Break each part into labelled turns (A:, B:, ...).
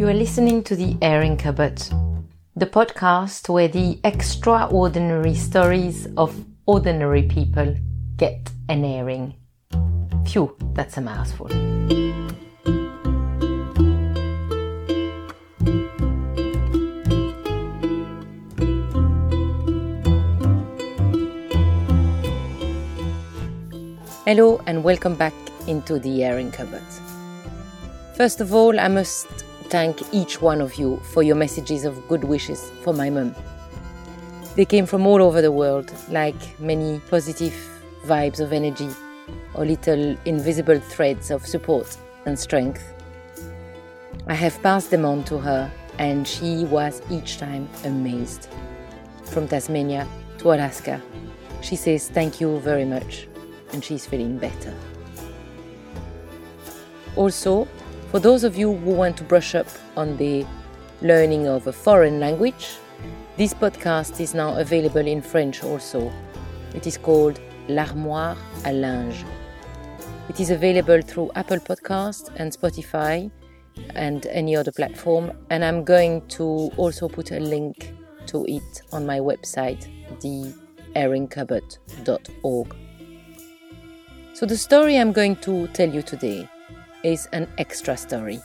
A: You are listening to The Airing Cupboard, the podcast where the extraordinary stories of ordinary people get an airing. Phew, that's a mouthful. Hello and welcome back into the airing cupboard. First of all, I must thank each one of you for your messages of good wishes for my mum. They came from all over the world, like many positive vibes of energy or little invisible threads of support and strength. I have passed them on to her, and she was each time amazed. From Tasmania to Alaska, she says thank you very much, and she's feeling better. Also, for those of you who want to brush up on the learning of a foreign language, this podcast is now available in French also. It is called L'armoire à linge. It is available through Apple Podcast and Spotify and any other platform, and I'm going to also put a link to it on my website, theairingcupboard.org. So, the story I'm going to tell you today is an extra story.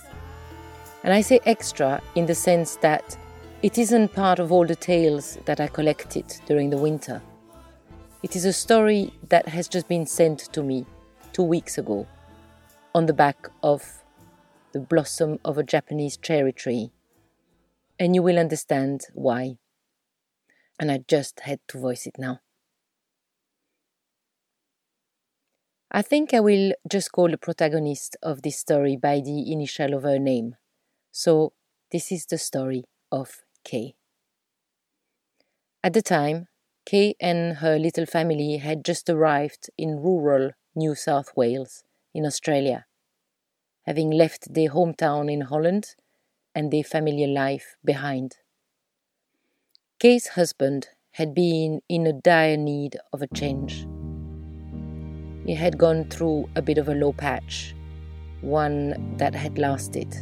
A: And I say extra in the sense that it isn't part of all the tales that I collected during the winter. It is a story that has just been sent to me two weeks ago on the back of the blossom of a Japanese cherry tree. And you will understand why. And I just had to voice it now. I think I will just call the protagonist of this story by the initial of her name. So, this is the story of Kay. At the time, Kay and her little family had just arrived in rural New South Wales, in Australia, having left their hometown in Holland and their familiar life behind. Kay's husband had been in a dire need of a change he had gone through a bit of a low patch, one that had lasted.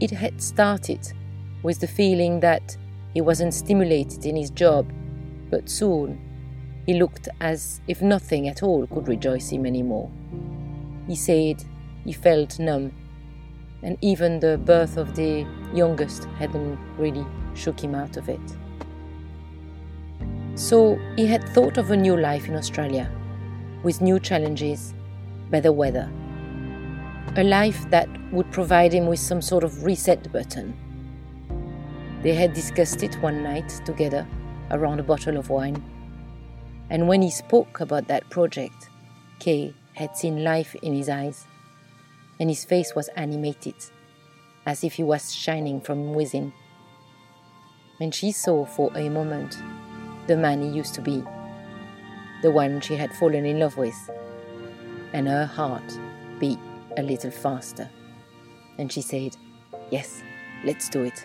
A: It had started with the feeling that he wasn't stimulated in his job, but soon he looked as if nothing at all could rejoice him anymore. He said he felt numb, and even the birth of the youngest hadn't really shook him out of it. So he had thought of a new life in Australia with new challenges, better weather. A life that would provide him with some sort of reset button. They had discussed it one night together around a bottle of wine. And when he spoke about that project, Kay had seen life in his eyes, and his face was animated, as if he was shining from within. And she saw for a moment the man he used to be the one she had fallen in love with, and her heart beat a little faster. And she said, Yes, let's do it.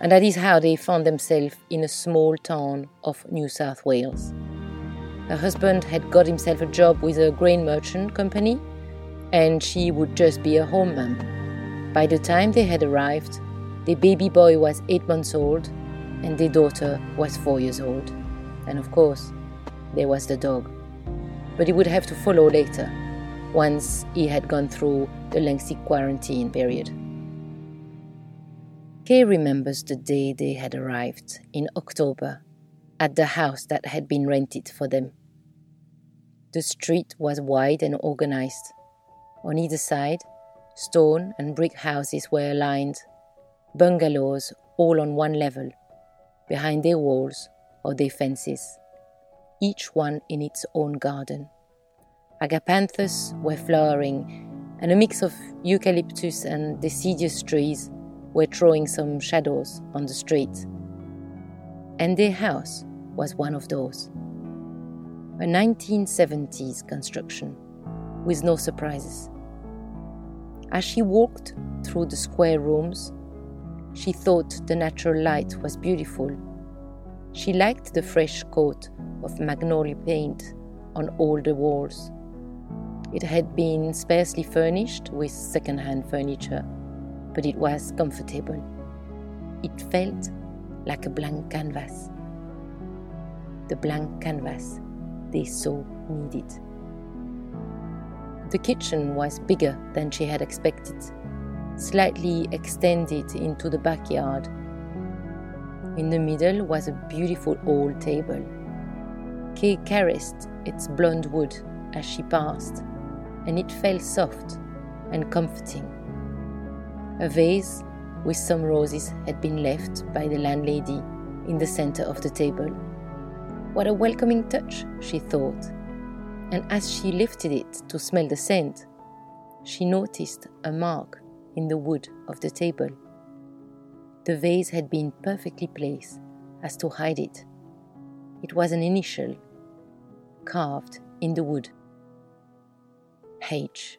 A: And that is how they found themselves in a small town of New South Wales. Her husband had got himself a job with a grain merchant company, and she would just be a home mum. By the time they had arrived, the baby boy was eight months old, and their daughter was four years old and of course, there was the dog. But he would have to follow later, once he had gone through the lengthy quarantine period. Kay remembers the day they had arrived in October at the house that had been rented for them. The street was wide and organized. On either side, stone and brick houses were aligned, bungalows all on one level. Behind their walls, or their fences, each one in its own garden. Agapanthus were flowering, and a mix of eucalyptus and deciduous trees were throwing some shadows on the street. And their house was one of those. A 1970s construction, with no surprises. As she walked through the square rooms, she thought the natural light was beautiful she liked the fresh coat of magnolia paint on all the walls. It had been sparsely furnished with second hand furniture, but it was comfortable. It felt like a blank canvas. The blank canvas they so needed. The kitchen was bigger than she had expected, slightly extended into the backyard. In the middle was a beautiful old table. Kay caressed its blonde wood as she passed, and it felt soft and comforting. A vase with some roses had been left by the landlady in the center of the table. What a welcoming touch, she thought. And as she lifted it to smell the scent, she noticed a mark in the wood of the table. The vase had been perfectly placed as to hide it. It was an initial carved in the wood. H.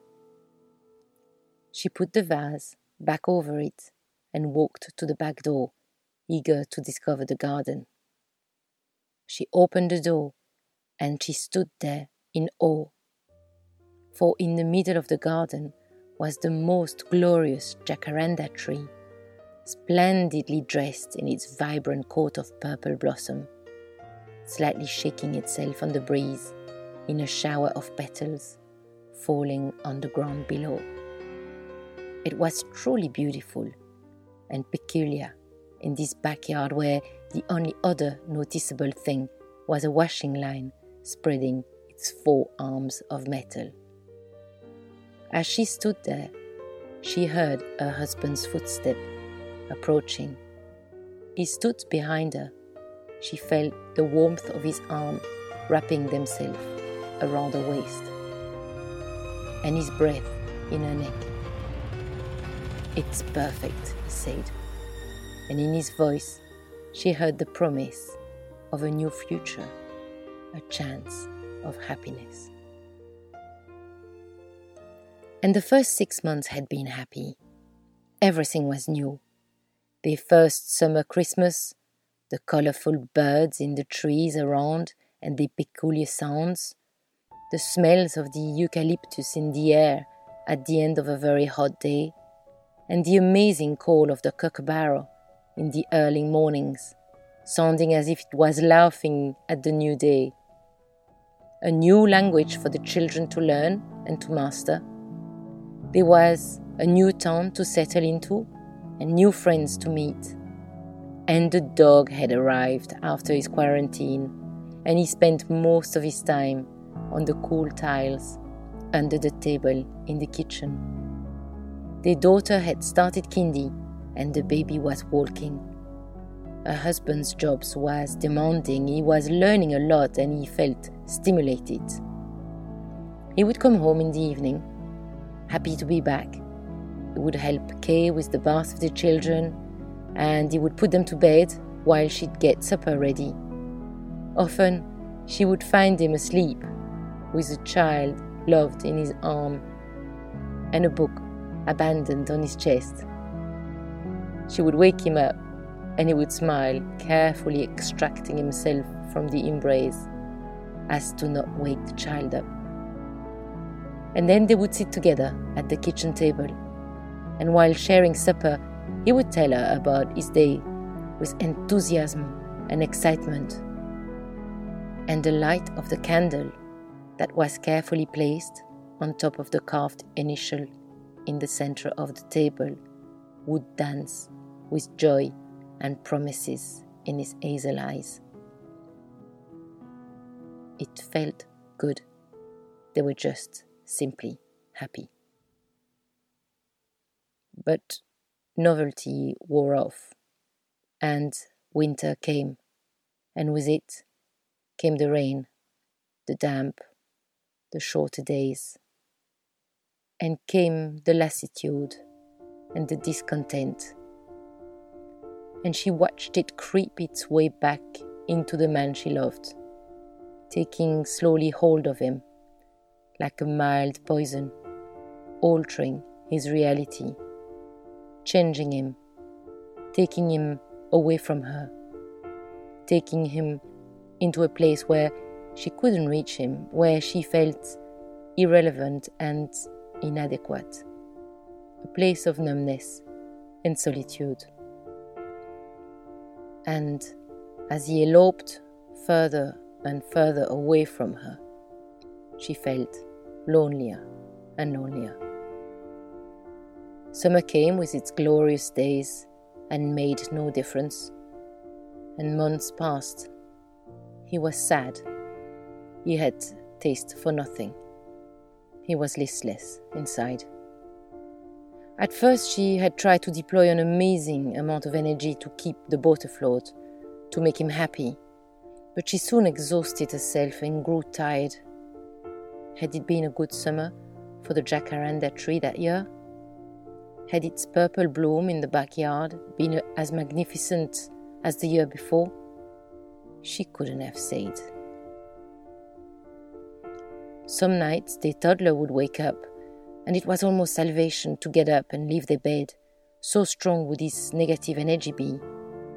A: She put the vase back over it and walked to the back door, eager to discover the garden. She opened the door and she stood there in awe. For in the middle of the garden was the most glorious jacaranda tree, splendidly dressed in its vibrant coat of purple blossom, slightly shaking itself on the breeze in a shower of petals falling on the ground below. It was truly beautiful and peculiar in this backyard where the only other noticeable thing was a washing line spreading its four arms of metal. As she stood there, she heard her husband's footstep approaching. He stood behind her. She felt the warmth of his arm wrapping themselves around her waist and his breath in her neck. It's perfect, he said, and in his voice she heard the promise of a new future, a chance of happiness. And the first six months had been happy. Everything was new. The first summer Christmas, the colorful birds in the trees around and the peculiar sounds, the smells of the eucalyptus in the air at the end of a very hot day, and the amazing call of the kookaburra in the early mornings, sounding as if it was laughing at the new day. A new language for the children to learn and to master. There was a new town to settle into and new friends to meet. And the dog had arrived after his quarantine, and he spent most of his time on the cool tiles under the table in the kitchen. Their daughter had started kindy and the baby was walking. Her husband's job was demanding, he was learning a lot and he felt stimulated. He would come home in the evening, happy to be back. He would help Kay with the bath of the children and he would put them to bed while she'd get supper ready. Often, she would find him asleep with a child loved in his arm and a book abandoned on his chest. She would wake him up and he would smile, carefully extracting himself from the embrace as to not wake the child up. And then they would sit together at the kitchen table, and while sharing supper, he would tell her about his day with enthusiasm and excitement. And the light of the candle that was carefully placed on top of the carved initial in the center of the table would dance with joy and promises in his hazel eyes. It felt good. They were just simply happy. But novelty wore off, and winter came, and with it came the rain, the damp, the shorter days, and came the lassitude and the discontent. And she watched it creep its way back into the man she loved, taking slowly hold of him like a mild poison, altering his reality, changing him, taking him away from her, taking him into a place where she couldn't reach him, where she felt irrelevant and inadequate, a place of numbness and solitude. And as he eloped further and further away from her, she felt lonelier and lonelier. Summer came with its glorious days and made no difference, and months passed. He was sad. He had taste for nothing. He was listless inside. At first, she had tried to deploy an amazing amount of energy to keep the boat afloat, to make him happy, but she soon exhausted herself and grew tired. Had it been a good summer for the jacaranda tree that year? Had its purple bloom in the backyard been as magnificent as the year before? She couldn't have said. Some nights the toddler would wake up, and it was almost salvation to get up and leave the bed, so strong would his negative energy be,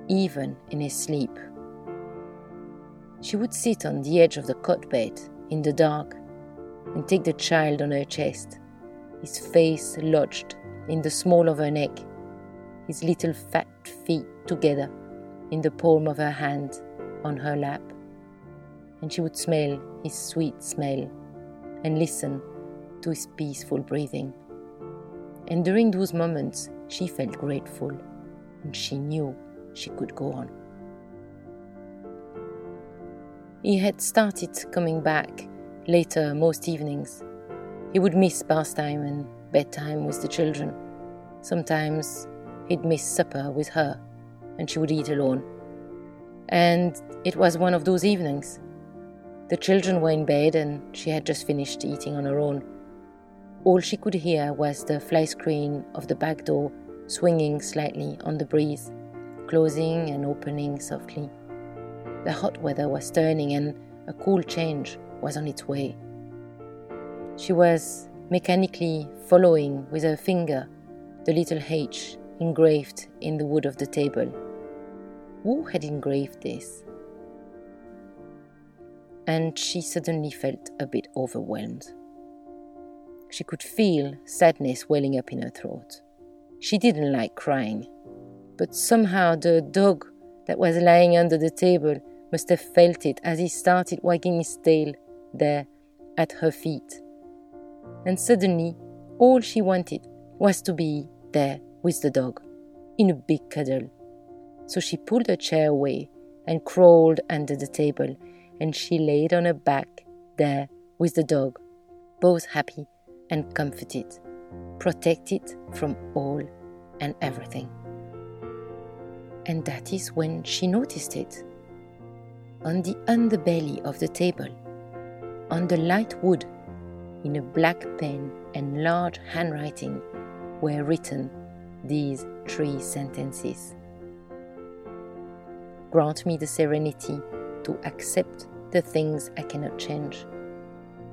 A: even in his sleep. She would sit on the edge of the cot bed in the dark and take the child on her chest, his face lodged in the small of her neck, his little fat feet together in the palm of her hand on her lap. And she would smell his sweet smell and listen to his peaceful breathing. And during those moments, she felt grateful and she knew she could go on. He had started coming back later most evenings. He would miss bath time and bedtime with the children. Sometimes he'd miss supper with her and she would eat alone. And it was one of those evenings. The children were in bed and she had just finished eating on her own. All she could hear was the fly screen of the back door swinging slightly on the breeze, closing and opening softly. The hot weather was turning and a cool change was on its way. She was mechanically following with her finger the little H engraved in the wood of the table. Who had engraved this? and she suddenly felt a bit overwhelmed. She could feel sadness welling up in her throat. She didn't like crying, but somehow the dog that was lying under the table must have felt it as he started wagging his tail there at her feet. And suddenly, all she wanted was to be there with the dog, in a big cuddle. So she pulled her chair away and crawled under the table and she laid on her back there with the dog, both happy and comforted, protected from all and everything. And that is when she noticed it. On the underbelly of the table, on the light wood, in a black pen and large handwriting, were written these three sentences Grant me the serenity to accept the things I cannot change,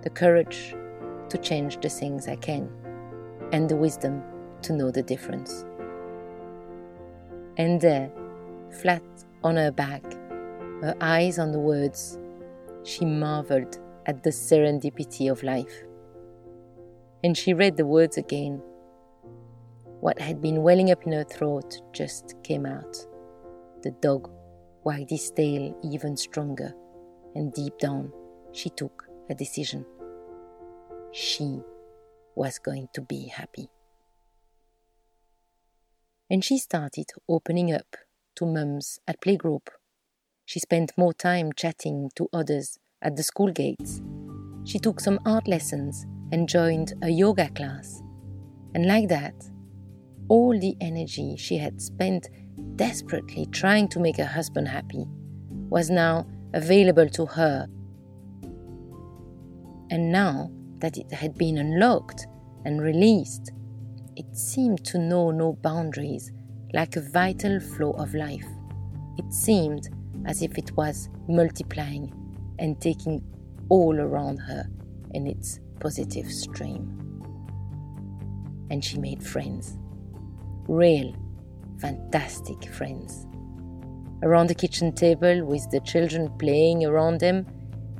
A: the courage to change the things I can, and the wisdom to know the difference. And there, flat on her back, her eyes on the words, she marveled at the serendipity of life. And she read the words again. What had been welling up in her throat just came out. The dog wagged his tail even stronger, and deep down, she took a decision. She was going to be happy. And she started opening up to mums at playgroup. She spent more time chatting to others at the school gates. She took some art lessons and joined a yoga class. And like that, all the energy she had spent desperately trying to make her husband happy, was now available to her. And now that it had been unlocked and released, it seemed to know no boundaries, like a vital flow of life. It seemed as if it was multiplying and taking all around her in its positive stream. And she made friends, real fantastic friends. Around the kitchen table, with the children playing around them,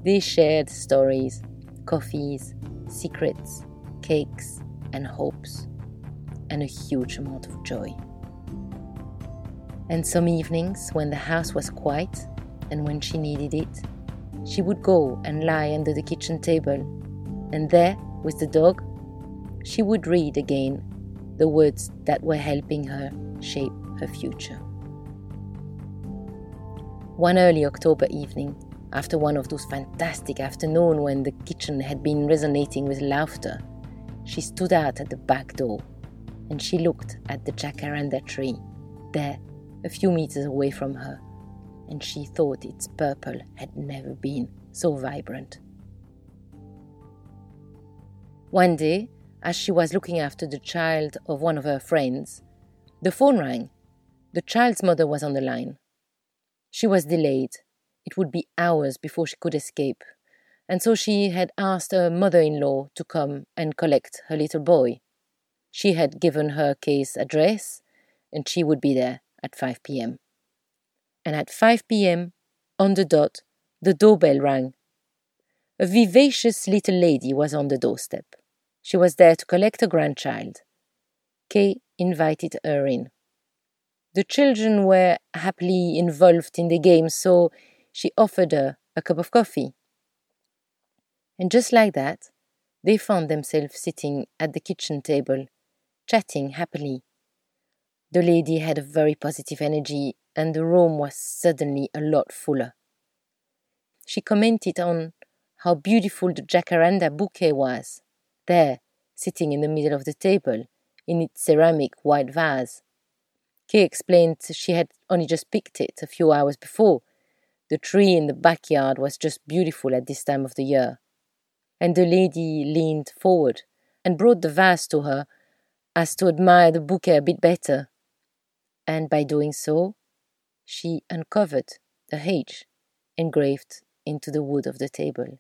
A: they shared stories, coffees, secrets, cakes, and hopes, and a huge amount of joy. And some evenings, when the house was quiet and when she needed it, she would go and lie under the kitchen table, and there, with the dog, she would read again the words that were helping her shape her future. One early October evening, after one of those fantastic afternoons when the kitchen had been resonating with laughter, she stood out at the back door and she looked at the jacaranda tree there a few meters away from her, and she thought its purple had never been so vibrant. One day, as she was looking after the child of one of her friends, the phone rang. The child's mother was on the line. She was delayed. It would be hours before she could escape, and so she had asked her mother in law to come and collect her little boy. She had given her Kay's address, and she would be there at 5 p.m. And at 5 p.m., on the dot, the doorbell rang. A vivacious little lady was on the doorstep. She was there to collect a grandchild. Kay invited her in. The children were happily involved in the game, so she offered her a cup of coffee. And just like that, they found themselves sitting at the kitchen table, chatting happily the lady had a very positive energy, and the room was suddenly a lot fuller. She commented on how beautiful the jacaranda bouquet was, there, sitting in the middle of the table, in its ceramic white vase. Kay explained she had only just picked it a few hours before. The tree in the backyard was just beautiful at this time of the year. And the lady leaned forward and brought the vase to her as to admire the bouquet a bit better and by doing so, she uncovered the H engraved into the wood of the table.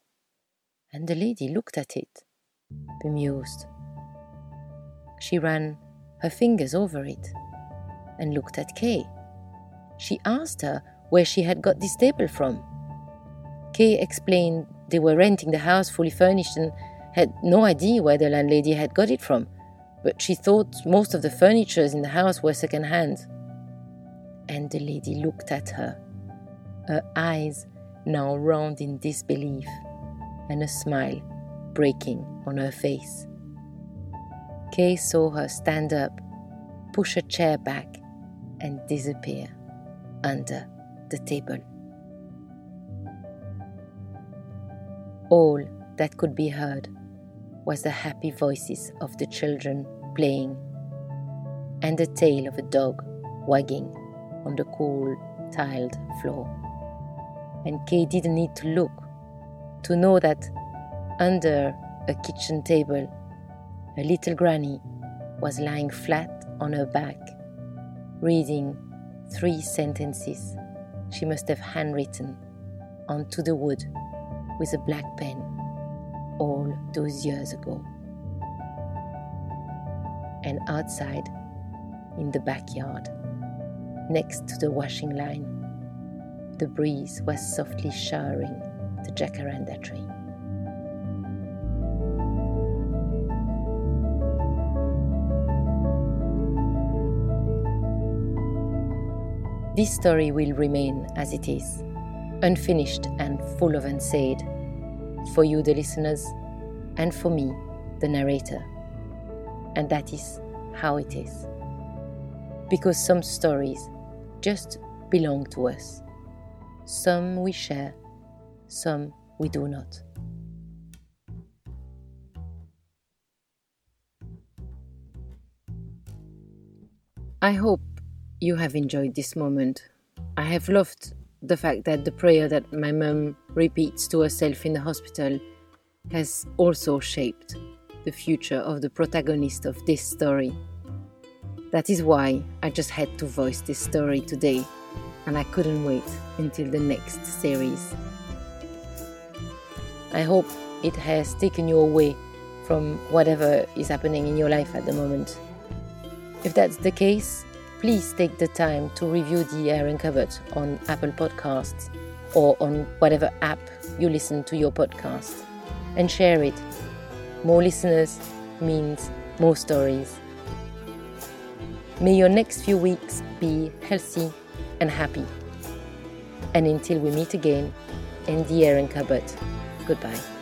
A: And the lady looked at it, bemused. She ran her fingers over it and looked at Kay. She asked her where she had got this table from. Kay explained they were renting the house fully furnished and had no idea where the landlady had got it from, but she thought most of the furniture in the house were second hand and the lady looked at her, her eyes now round in disbelief, and a smile breaking on her face. Kay saw her stand up, push a chair back, and disappear under the table. All that could be heard was the happy voices of the children playing and the tail of a dog wagging on the cool, tiled floor. And Kay didn't need to look to know that under a kitchen table, a little granny was lying flat on her back, reading three sentences she must have handwritten onto the wood with a black pen all those years ago. And outside, in the backyard, next to the washing line. The breeze was softly showering the jacaranda tree. This story will remain as it is, unfinished and full of unsaid, for you, the listeners, and for me, the narrator. And that is how it is. Because some stories just belong to us. Some we share, some we do not. I hope you have enjoyed this moment. I have loved the fact that the prayer that my mum repeats to herself in the hospital has also shaped the future of the protagonist of this story. That is why I just had to voice this story today, and I couldn't wait until the next series. I hope it has taken you away from whatever is happening in your life at the moment. If that's the case, please take the time to review the Airing Cupboard on Apple Podcasts or on whatever app you listen to your podcast and share it. More listeners means more stories. May your next few weeks be healthy and happy. And until we meet again, in the Airing Cupboard, goodbye.